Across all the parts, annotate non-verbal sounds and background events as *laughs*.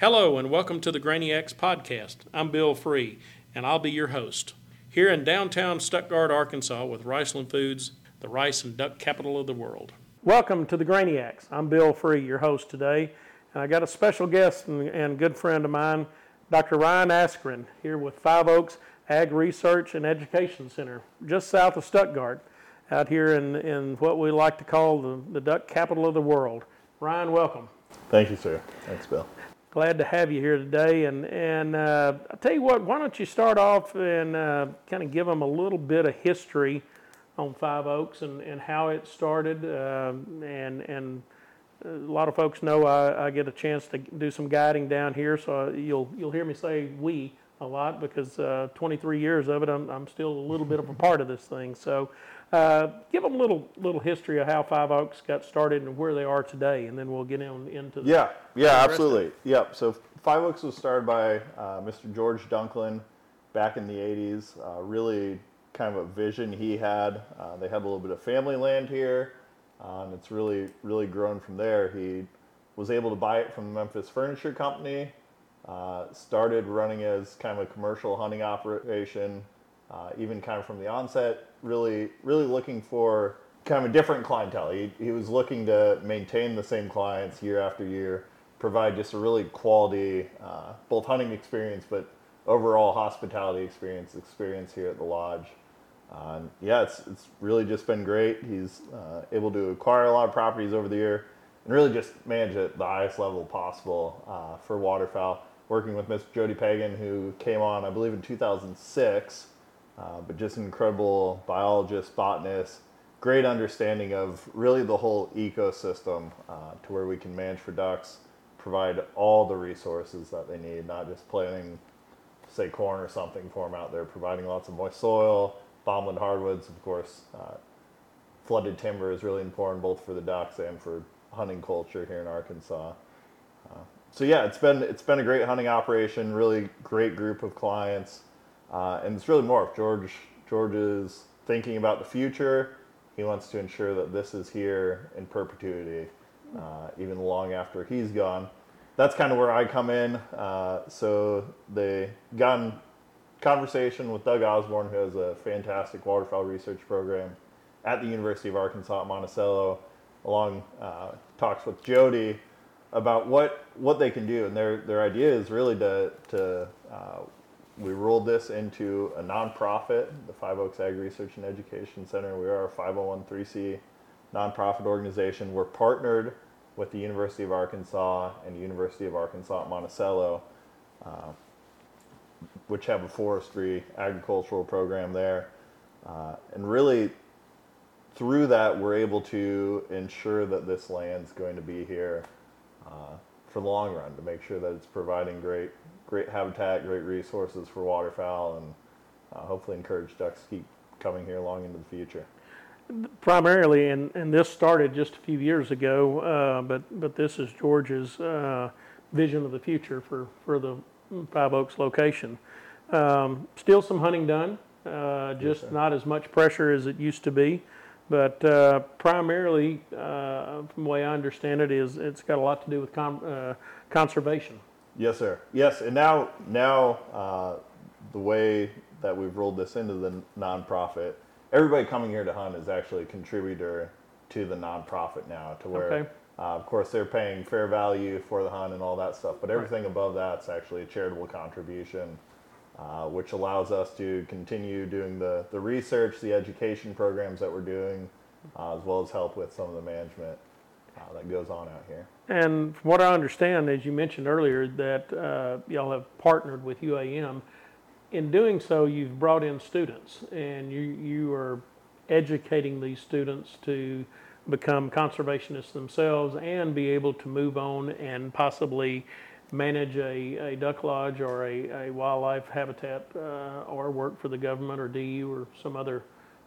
Hello, and welcome to the Grainiacs podcast. I'm Bill Free, and I'll be your host. Here in downtown Stuttgart, Arkansas, with Riceland Foods, the rice and duck capital of the world. Welcome to the Grainiacs. I'm Bill Free, your host today, and I got a special guest and, and good friend of mine, Dr. Ryan Askren, here with Five Oaks Ag Research and Education Center, just south of Stuttgart, out here in, in what we like to call the, the duck capital of the world. Ryan, welcome. Thank you, sir. Thanks, Bill. Glad to have you here today. And, and uh, I'll tell you what, why don't you start off and uh, kind of give them a little bit of history on Five Oaks and, and how it started. Uh, and, and a lot of folks know I, I, get a chance to do some guiding down here, so you'll, you'll hear me say we a lot because uh, 23 years of it, I'm, I'm still a little bit of a part of this thing. So uh, give them a little little history of how Five Oaks got started and where they are today, and then we'll get in, into the yeah yeah absolutely yep. So Five Oaks was started by uh, Mr. George Dunklin back in the 80s. Uh, really kind of a vision he had. Uh, they had a little bit of family land here, uh, and it's really really grown from there. He was able to buy it from the Memphis Furniture Company. Uh, started running as kind of a commercial hunting operation, even kind of from the onset really really looking for kind of a different clientele. He, he was looking to maintain the same clients year after year, provide just a really quality uh, both hunting experience, but overall hospitality experience experience here at the lodge. Uh, yeah, it's, it's really just been great. He's uh, able to acquire a lot of properties over the year and really just manage at the highest level possible uh, for waterfowl. Working with Miss Jody Pagan, who came on, I believe, in 2006 uh, but just an incredible biologist, botanist, great understanding of really the whole ecosystem uh, to where we can manage for ducks, provide all the resources that they need, not just planting, say, corn or something for them out there, providing lots of moist soil, bottomland hardwoods, of course. Uh, flooded timber is really important both for the ducks and for hunting culture here in Arkansas. Uh, so yeah, it's been it's been a great hunting operation. Really great group of clients. Uh, and it's really more of George. George is thinking about the future. He wants to ensure that this is here in perpetuity, uh, even long after he's gone. That's kind of where I come in. Uh, so they got in conversation with Doug Osborne, who has a fantastic waterfowl research program at the University of Arkansas at Monticello, along uh, talks with Jody about what what they can do, and their their idea is really to to uh, we rolled this into a nonprofit, the Five Oaks Ag Research and Education Center. We are a 501c nonprofit organization. We're partnered with the University of Arkansas and the University of Arkansas at Monticello, uh, which have a forestry agricultural program there. Uh, and really, through that, we're able to ensure that this land's going to be here uh, for the long run to make sure that it's providing great great habitat, great resources for waterfowl, and uh, hopefully encourage ducks to keep coming here long into the future. Primarily, and, and this started just a few years ago, uh, but but this is George's uh, vision of the future for, for the Five Oaks location. Um, still some hunting done, uh, just yes, not as much pressure as it used to be. But uh, primarily, uh, from the way I understand it, is it's got a lot to do with com- uh, conservation. Yes, sir. Yes, and now now uh, the way that we've rolled this into the nonprofit, everybody coming here to hunt is actually a contributor to the nonprofit now. To where, okay. uh, of course, they're paying fair value for the hunt and all that stuff, but everything right. above that's actually a charitable contribution. Uh, which allows us to continue doing the, the research, the education programs that we're doing, uh, as well as help with some of the management uh, that goes on out here. And from what I understand, as you mentioned earlier, that uh, y'all have partnered with UAM. In doing so, you've brought in students, and you you are educating these students to become conservationists themselves and be able to move on and possibly manage a, a duck lodge or a, a wildlife habitat uh, or work for the government or DU or some other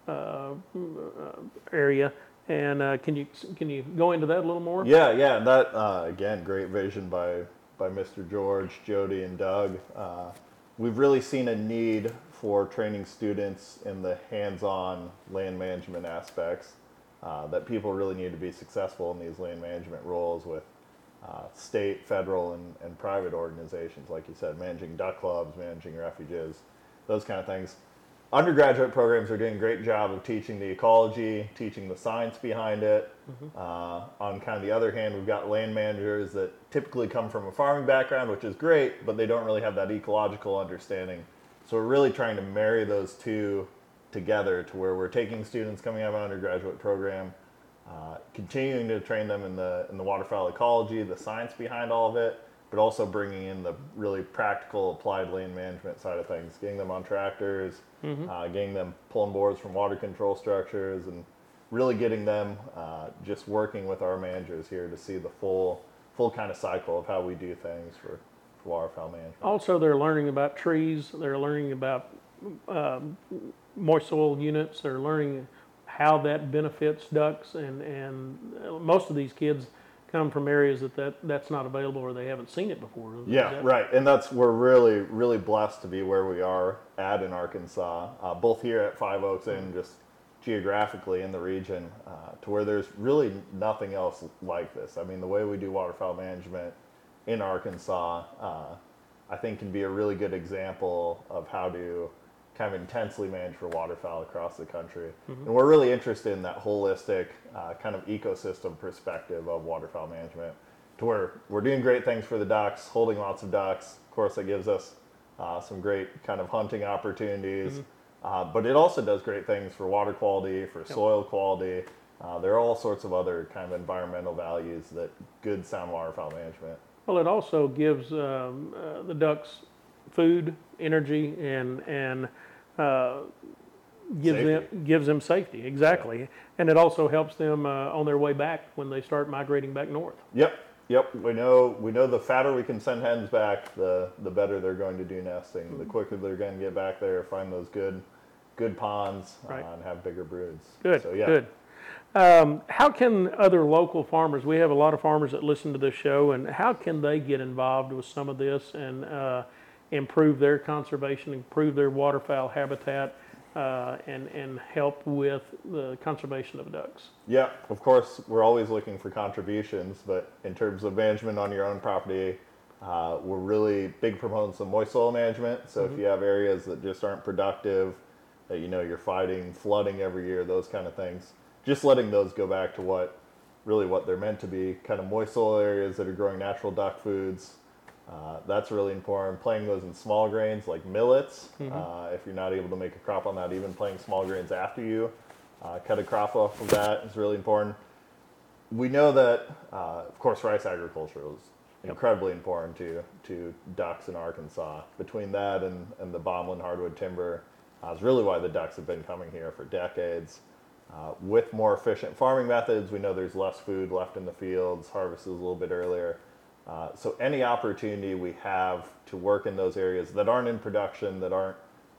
uh, uh area and uh, can you can you go into that a little more? Yeah, yeah. That uh, again, great vision by by Mr. George, Jody, and Doug. Uh, we've really seen a need for training students in the hands-on land management aspects. Uh, that people really need to be successful in these land management roles with uh, state, federal, and, and private organizations, like you said, managing duck clubs, managing refuges, those kind of things. Undergraduate programs are doing a great job of teaching the ecology, teaching the science behind it. Uh, on kind of the other hand, we've got land managers that typically come from a farming background, which is great, but they don't really have that ecological understanding. So we're really trying to marry those two together to where we're taking students coming out of an undergraduate program, uh, continuing to train them in the in the waterfowl ecology, the science behind all of it, but also bringing in the really practical applied land management side of things, getting them on tractors, uh, getting them pulling boards from water control structures, and really getting them uh, just working with our managers here to see the full full kind of cycle of how we do things for, for waterfowl management. Also, they're learning about trees. They're learning about um, moist soil units. They're learning how that benefits ducks, and and uh, most of these kids come from areas that, that that's not available or they haven't seen it before. Yeah, that- right. And that's we're really really blessed to be where we are at in Arkansas, uh, both here at Five Oaks and just geographically in the region, uh, to where there's really nothing else like this. I mean, the way we do waterfowl management in Arkansas, uh, I think, can be a really good example of how to kind of intensely manage for waterfowl across the country. And we're really interested in that holistic uh, kind of ecosystem perspective of waterfowl management to where we're doing great things for the ducks, holding lots of ducks. Of course, that gives us uh, some great kind of hunting opportunities. Uh, but it also does great things for water quality, for soil quality. Uh, there are all sorts of other kind of environmental values that good sound waterfowl management. Well, it also gives um, uh, the ducks food, energy, and and uh, gives Safety. them gives them safety exactly, and it also helps them uh, on their way back when they start migrating back north. Yep, yep. We know we know the fatter we can send hens back, the the better they're going to do nesting. Mm-hmm. The quicker they're going to get back there, find those good good ponds, Right. uh, and have bigger broods. Good, So yeah, good. Um, how can other local farmers? We have a lot of farmers that listen to this show, and how can they get involved with some of this and uh, improve their conservation, improve their waterfowl habitat, uh, and and help with the conservation of ducks? Yeah, of course, we're always looking for contributions, but in terms of management on your own property, uh, we're really big proponents of moist soil management. So if you have areas that just aren't productive, that you know you're fighting flooding every year, those kind of things, just letting those go back to what really what they're meant to be, kind of moist soil areas that are growing natural duck foods. Uh, that's really important. Playing those in small grains like millets, uh, if you're not able to make a crop on that, even playing small grains after you uh, cut a crop off of that is really important. We know that, uh, of course, rice agriculture is incredibly important to, to ducks in Arkansas. Between that and, and the bottomland hardwood timber uh, is really why the ducks have been coming here for decades. Uh, with more efficient farming methods, we know there's less food left in the fields, harvest is a little bit earlier. Uh, so any opportunity we have to work in those areas that aren't in production, that aren't,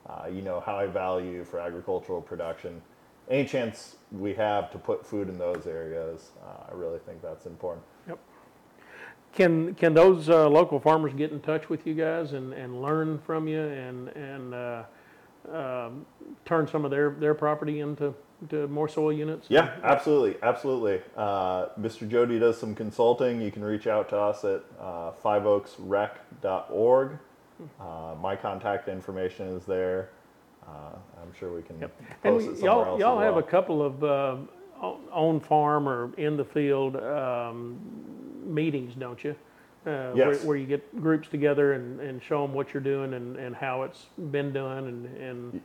uh, you know, high value for agricultural production, any chance we have to put food in those areas, uh, I really think that's important. Yep. Can can those uh, local farmers get in touch with you guys and, and learn from you and and uh, um, turn some of their, their property into to moist soil units? Yeah, absolutely, absolutely. Uh, Mr. Jody does some consulting. You can reach out to us at uh, fiveoaksrec.org. Uh, my contact information is there. Uh, I'm sure we can Yep. post it somewhere y'all, else. y'all have well. a couple of uh, on- farm or in the field um, meetings, don't you? Uh, where, Yes. where you get groups together and, and show them what you're doing and, and how it's been done and, and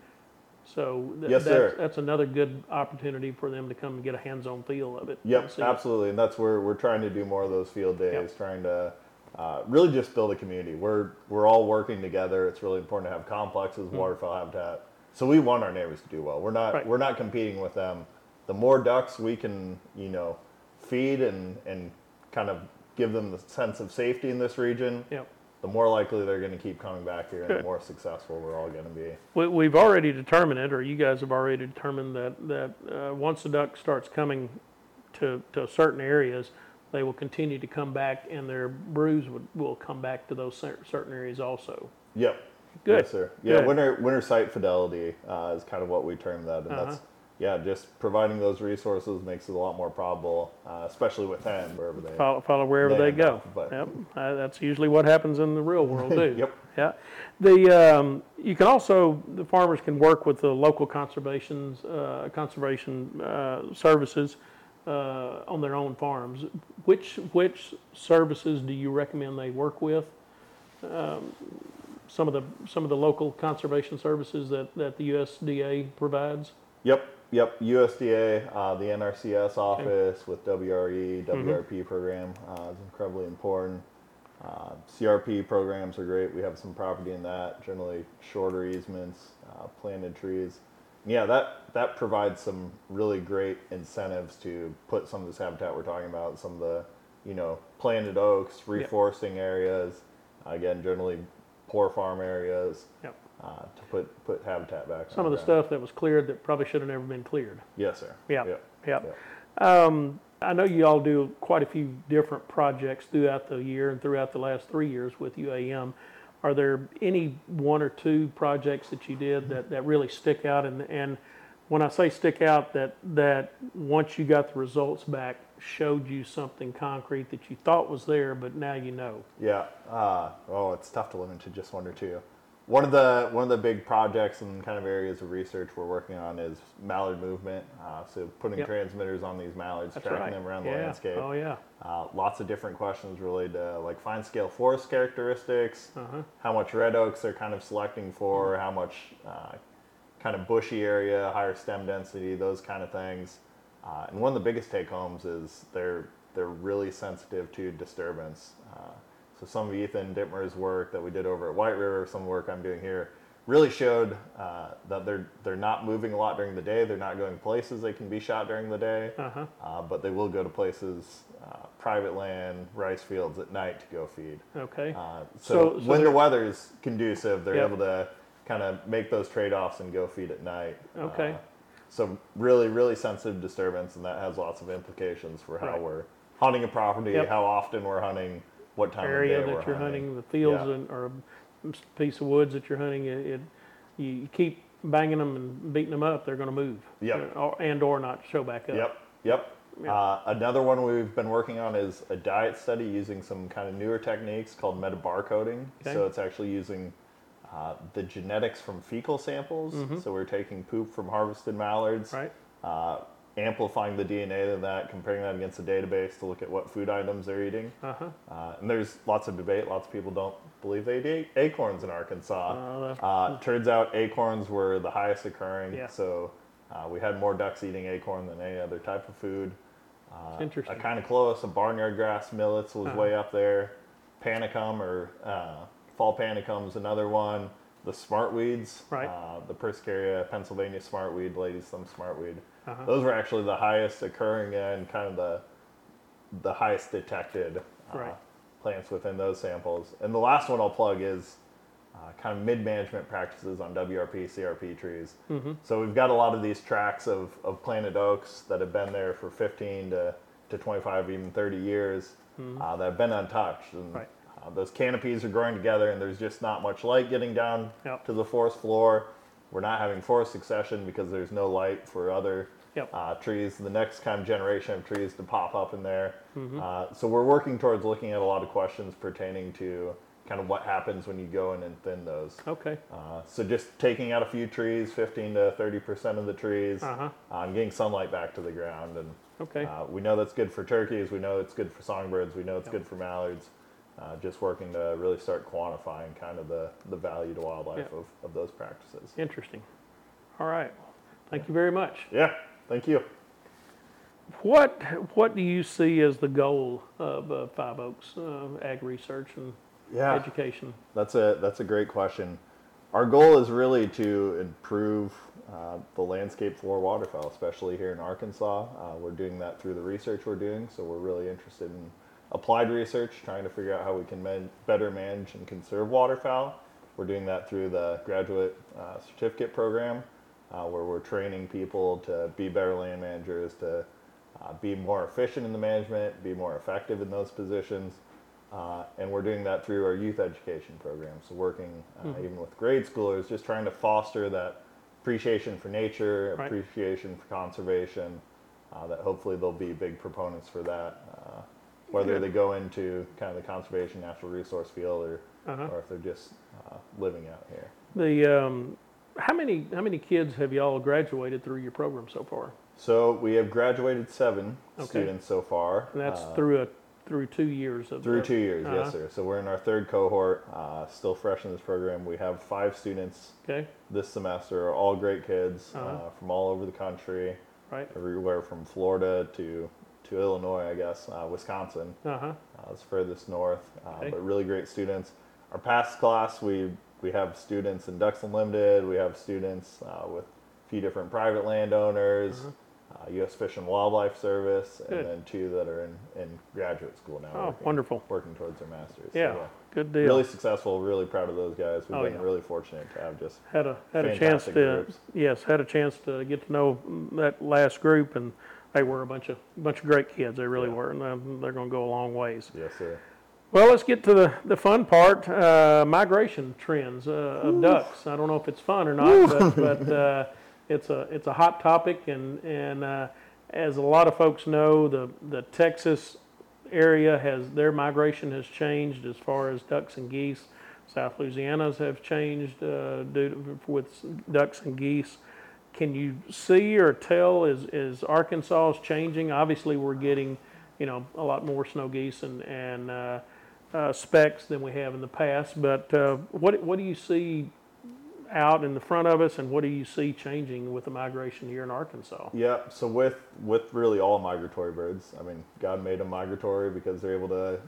so th- Yes, that's, sir. that's another good opportunity for them to come and get a hands-on feel of it. and Yep, see it. absolutely, and that's where we're trying to do more of those field days, Yep. trying to uh, really just build a community. We're we're all working together. It's really important to have complexes, waterfowl habitat. So we want our neighbors to do well. We're not Hmm. Right. we're not competing with them. The more ducks we can, you know, feed and and kind of give them the sense of safety in this region, Yep. The more likely they're going to keep coming back here, and the more successful we're all going to be. We, we've already determined it, or you guys have already determined that, that uh, once the duck starts coming to, to certain areas, they will continue to come back and their brews would, will come back to those certain areas also. Yep. Good. Yes, sir. Yeah, Good. winter winter site fidelity uh, is kind of what we term that, and Uh-huh. that's yeah, just providing those resources makes it a lot more probable, uh, especially with them wherever they. Follow, follow wherever They they go. up, but- Yep, uh, that's usually what happens in the real world *laughs* too. Yep. Yeah. The, um, you can also, the farmers can work with the local conservations, uh, conservation, uh, services, uh, on their own farms. Which, which services do you recommend they work with? Um, Some of the, some of the local conservation services that, that the USDA provides? Yep, yep. USDA, uh, the NRCS office with WRE, Mm-hmm. WRP program uh, is incredibly important. Uh, CRP programs are great. We have some property in that, generally shorter easements, uh, planted trees. Yeah, that that provides some really great incentives to put some of this habitat we're talking about, some of the you know planted oaks, reforesting areas. Again, generally poor farm areas Yep. Uh, to put put habitat back. Some of the stuff that was cleared that probably should have never been cleared. Yes, sir. Yeah. Yep. Yep. Um, I know you all do quite a few different projects throughout the year and throughout the last three years with UAM. Are there any one or two projects that you did that, that really stick out? And, and when I say stick out, that, that once you got the results back, showed you something concrete that you thought was there, but now you know? Yeah. Uh, oh, it's tough to limit to just one or two. One of the one of the big projects and kind of areas of research we're working on is mallard movement. Uh, so putting Yep. transmitters on these mallards, That's tracking right. them around yeah. the landscape. Oh, yeah. Uh, lots of different questions related to like fine scale forest characteristics, Uh-huh. how much red oaks they're kind of selecting for, how much uh, kind of bushy area, higher stem density, those kind of things. Uh, and one of the biggest take homes is they're they're really sensitive to disturbance. So some of Ethan Dittmer's work that we did over at White River, some work I'm doing here, really showed uh, that they're they're not moving a lot during the day. They're not going places they can be shot during the day, Uh-huh. uh, but they will go to places, uh, private land, rice fields at night to go feed. Okay. Uh, so, So- so when the they're- weather's conducive, they're Yep. able to kind of make those trade-offs and go feed at night. Okay. Uh, so really, really sensitive disturbance, and that has lots of implications for how Right. we're hunting a property, Yep. how often we're hunting, what time area that you're hunting, the fields Yeah. and, or a piece of woods that you're hunting, it, it you, keep banging them and beating them up, they're going to move. Yep. Or, and or not show back up. Yep, yep. Yeah. Uh, another one we've been working on is a diet study using some kind of newer techniques called metabarcoding. Okay. So it's actually using uh, the genetics from fecal samples. Mm-hmm. So we're taking poop from harvested mallards. Right. uh, amplifying the DNA of that, comparing that against a database to look at what food items they're eating. Uh huh. Uh, and there's lots of debate. Lots of people don't believe they eat acorns in Arkansas. Uh, Uh, turns out acorns were the highest occurring. Yeah. So uh, we had more ducks eating acorn than any other type of food. Uh, Interesting. A kind of close. A barnyard grass millets was Uh-huh. way up there. Panicum or uh, fall is another one. The smartweeds, Right. uh, the Persicaria Pennsylvania smartweed, ladies thumb smartweed. Uh-huh. Those were actually the highest occurring and kind of the the highest detected uh, Right. plants within those samples. And the last one I'll plug is uh, kind of mid management practices on WRP, CRP trees. Mm-hmm. So we've got a lot of these tracks of, of planted oaks that have been there for 15 to, to 25, even 30 years uh, that have been untouched. And Mm-hmm. Right. uh, those canopies are growing together, and there's just not much light getting down Yep. to the forest floor. We're not having forest succession because there's no light for other Yep. uh, trees, the next kind of generation of trees to pop up in there. Mm-hmm. Uh, so we're working towards looking at a lot of questions pertaining to kind of what happens when you go in and thin those. Okay. Uh, so just taking out a few trees, 15 to 30 percent of the trees, Uh-huh. uh, and getting sunlight back to the ground. And Okay. uh, we know that's good for turkeys. We know it's good for songbirds. We know it's Yep. good for mallards. Uh, just working to really start quantifying kind of the, the value to wildlife Yep. of, of those practices. Interesting. All right. Thank you very much. Yeah, thank you. What What do you see as the goal of uh, Five Oaks uh, Ag Research and Yeah. Education? That's a that's a great question. Our goal is really to improve uh, the landscape for waterfowl, especially here in Arkansas. Uh, we're doing that through the research we're doing, so we're really interested in applied research, trying to figure out how we can man- better manage and conserve waterfowl. We're doing that through the graduate uh, certificate program, uh, where we're training people to be better land managers, to uh, be more efficient in the management, be more effective in those positions. Uh, and we're doing that through our youth education program. So working uh, even with grade schoolers, just trying to foster that appreciation for nature, Right. appreciation for conservation. Uh, that hopefully they'll be big proponents for that, uh, whether Good. they go into kind of the conservation natural resource field or Uh-huh. or if they're just uh, living out here. The um, how many how many kids have y'all graduated through your program so far? So we have graduated seven Okay. students so far. And that's uh, through a through two years of through of- two years, uh-huh. yes, sir. So we're in our third cohort, uh, still fresh in this program. We have five students Okay, this semester, all great kids uh Uh-huh. from all over the country, right. everywhere from Florida to to Illinois, I guess, uh, Wisconsin. Uh huh. Uh, it's furthest north, uh, Okay. but really great students. Our past class, we we have students in Ducks Unlimited. We have students uh, with a few different private landowners, Uh-huh. uh, U.S. Fish and Wildlife Service, Good. and then two that are in, in graduate school now. Oh, working, wonderful. Working towards their masters. So, Yeah, good deal. really successful. Really proud of those guys. We've Oh, been yeah. really fortunate to have just had a had a chance to groups. yes had a chance to get to know that last group and they were a bunch of bunch of great kids. They really Yeah. were, and they're, they're going to go a long ways. yes, sir. Well, let's get to the, the fun part uh, migration trends uh, of ducks. I don't know if it's fun or not, but, but uh, it's, a, it's a hot topic. And, and uh, as a lot of folks know, the, the Texas area has their migration has changed as far as ducks and geese. South Louisiana's have changed uh, due to, with ducks and geese. Can you see or tell is, is Arkansas is changing? Obviously, we're getting you know a lot more snow geese and and uh, specks than we have in the past. But uh, what what do you see out in the front of us, and what do you see changing with the migration here in Arkansas? Yeah, so with with really all migratory birds, I mean, God made them migratory because they're able to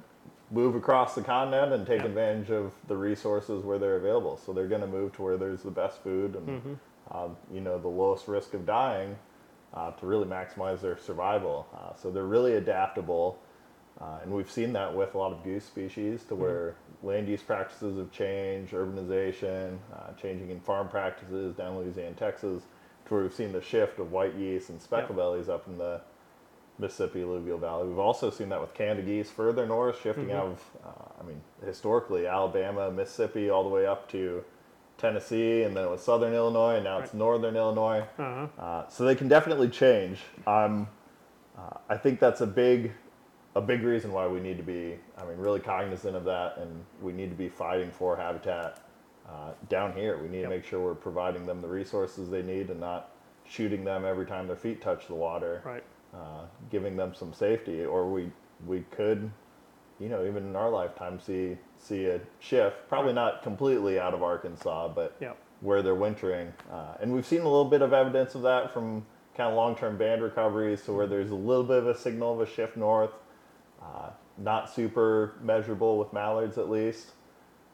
move across the continent and take Yeah. advantage of the resources where they're available. So they're going to move to where there's the best food and Mm-hmm. uh, you know the lowest risk of dying uh, to really maximize their survival. Uh, so they're really adaptable. Uh, and we've seen that with a lot of goose species to where land use practices have changed, urbanization, uh, changing in farm practices down Louisiana Texas, to where we've seen the shift of white geese and speckled bellies up in the Mississippi alluvial valley. We've also seen that with Canada geese further north, shifting out of, uh, I mean, historically Alabama, Mississippi, all the way up to Tennessee, and then it was southern Illinois, and now it's northern Illinois. Uh-huh. Uh, so they can definitely change. Um, uh, I think that's a big, a big reason why we need to be, I mean, really cognizant of that, and we need to be fighting for habitat uh, down here. We need Yep. to make sure we're providing them the resources they need and not shooting them every time their feet touch the water, Right. uh, giving them some safety. Or we we could, you know, even in our lifetime, see see a shift. Probably not completely out of Arkansas, but Yeah. where they're wintering. Uh, and we've seen a little bit of evidence of that from kind of long-term band recoveries, so where there's a little bit of a signal of a shift north. Uh, not super measurable with mallards, at least.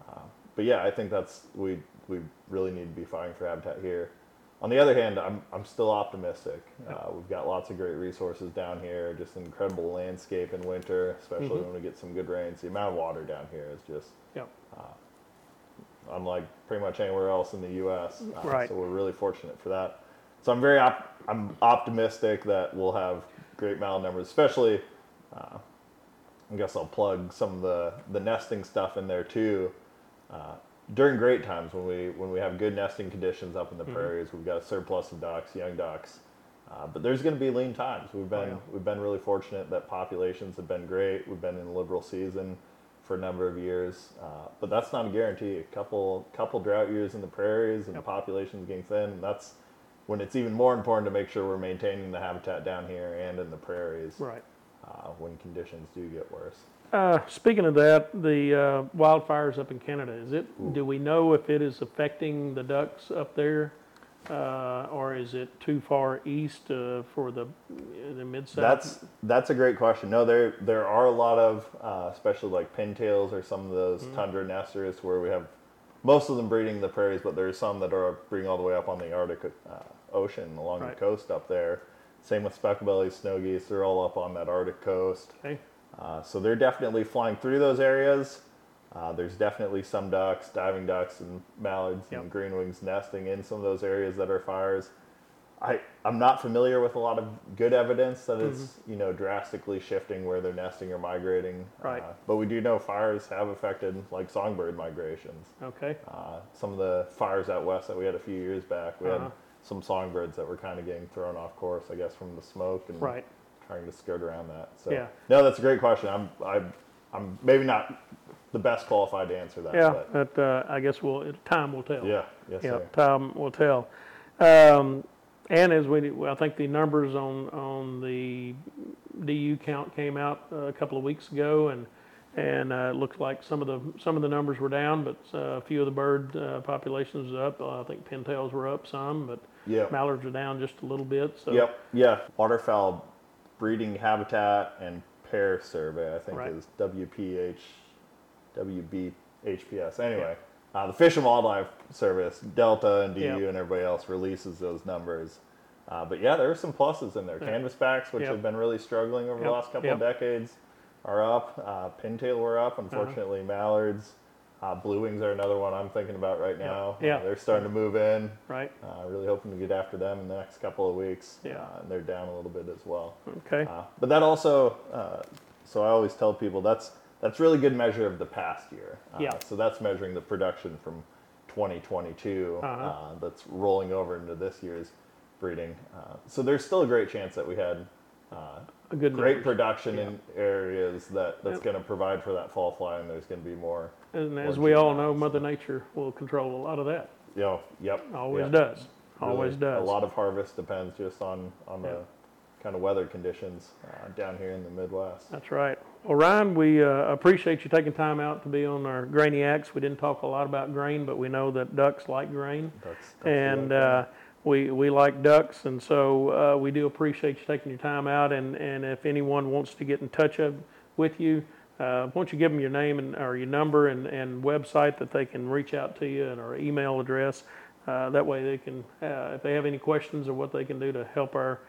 Uh, but yeah, I think that's we we really need to be fighting for habitat here. On the other hand, I'm I'm still optimistic. Uh, we've got lots of great resources down here, just incredible landscape in winter, especially Mhm. when we get some good rains. The amount of water down here is just Yep. unlike pretty much anywhere else in the U.S. Uh, Right. So we're really fortunate for that. So I'm very op- I'm optimistic that we'll have great mallard numbers, especially. I guess I'll plug some of the the nesting stuff in there too. Uh, during great times when we when we have good nesting conditions up in the Mm-hmm. prairies, we've got a surplus of ducks, young ducks. Uh, but there's going to be lean times. We've been Oh, yeah. we've been really fortunate that populations have been great. We've been in a liberal season for a number of years, uh, but that's not a guarantee. A couple couple drought years in the prairies and Yep. the population's getting thin. And that's when it's even more important to make sure we're maintaining the habitat down here and in the prairies Right. Uh, when conditions do get worse. Uh, speaking of that, the uh, wildfires up in Canada, is it? Do we know if it is affecting the ducks up there, uh, or is it too far east uh, for the the mid south? That's that's a great question. No, there there are a lot of, uh, especially like pintails or some of those Mm-hmm. tundra nesters where we have most of them breeding in the prairies, but there are some that are breeding all the way up on the Arctic uh, Ocean along Right. the coast up there. Same with specklebellies, snow geese. They're all up on that Arctic coast. okay. Uh, so they're definitely flying through those areas. Uh, there's definitely some ducks, diving ducks, and mallards and Yep. green wings nesting in some of those areas that are fires. I, I'm not familiar with a lot of good evidence that it's Mm-hmm. you know drastically shifting where they're nesting or migrating. Right. Uh, but we do know fires have affected like songbird migrations. Okay. Uh, some of the fires out west that we had a few years back, we Uh-huh. had some songbirds that were kind of getting thrown off course, I guess, from the smoke and Right. trying to skirt around that. So Yeah. no, that's a great question. I'm I'm I'm maybe not the best qualified to answer that. Yeah, But but uh, I guess we'll, time will tell. yeah. Yes, Yeah, sir. time will tell. Um, and as we, I think the numbers on, on the DU count came out a couple of weeks ago, and and uh, it looked like some of the some of the numbers were down, but uh, a few of the bird uh, populations up. Uh, I think pintails were up some, but Yeah. mallards are down just a little bit. So Yep. Yeah. Waterfowl breeding habitat and pair survey, I think Right. is WPH, WBHPS. Anyway, uh, the Fish and Wildlife Service, Delta and DU Yep. and everybody else releases those numbers. Uh, but yeah, there are some pluses in there. Yeah. Canvasbacks, which Yep. have been really struggling over the last couple Yep. of decades, are up. Uh, pintail were up. Unfortunately, mallards. Uh, blue wings are another one I'm thinking about right now. Yeah. Uh, they're starting to move in. right, Uh, really hoping to get after them in the next couple of weeks. Yeah. Uh, and they're down a little bit as well. okay, Uh, but that also, uh, so I always tell people that's that's really good measure of the past year. Uh, Yeah. So that's measuring the production from 2022 Uh-huh. uh, that's rolling over into this year's breeding. Uh, so there's still a great chance that we had uh, a good great numbers. production Yeah. in areas that that's Yep. going to provide for that fall fly, and there's going to be more. And as more we all know, Mother Nature will control a lot of that. Yeah. yep. Always yep. does. Really, Always does. A lot of harvest depends just on on the kind of weather conditions uh, down here in the Midwest. That's right. Well, Ryan, we uh, appreciate you taking time out to be on our Grainiacs. We didn't talk a lot about grain, but we know that ducks like grain, That's, that's the and right uh, we we like ducks, and so uh, we do appreciate you taking your time out. And, and if anyone wants to get in touch of, with you, uh, why don't you give them your name and or your number and, and website that they can reach out to you and our email address. Uh, that way they can, uh, if they have any questions or what they can do to help our,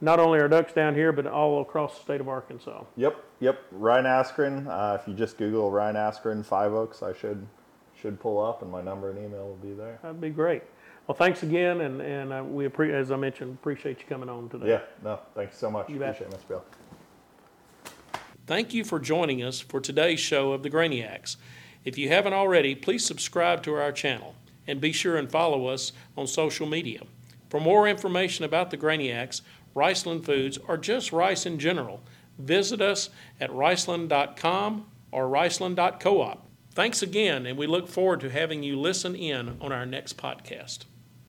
not only our ducks down here, but all across the state of Arkansas. Yep, yep. Ryan Askren. Uh, if you just Google Ryan Askren Five Oaks, I should should pull up, and my number and email will be there. That'd be great. Well, thanks again, and, and uh, we appre- as I mentioned, appreciate you coming on today. Yeah, no, thanks so much. You bet. Appreciate it, Mr. Bill. Thank you for joining us for today's show of the Grainiacs. If you haven't already, please subscribe to our channel and be sure and follow us on social media. For more information about the Grainiacs, Riceland Foods, or just rice in general, visit us at riceland.com or riceland.coop. Thanks again, and we look forward to having you listen in on our next podcast.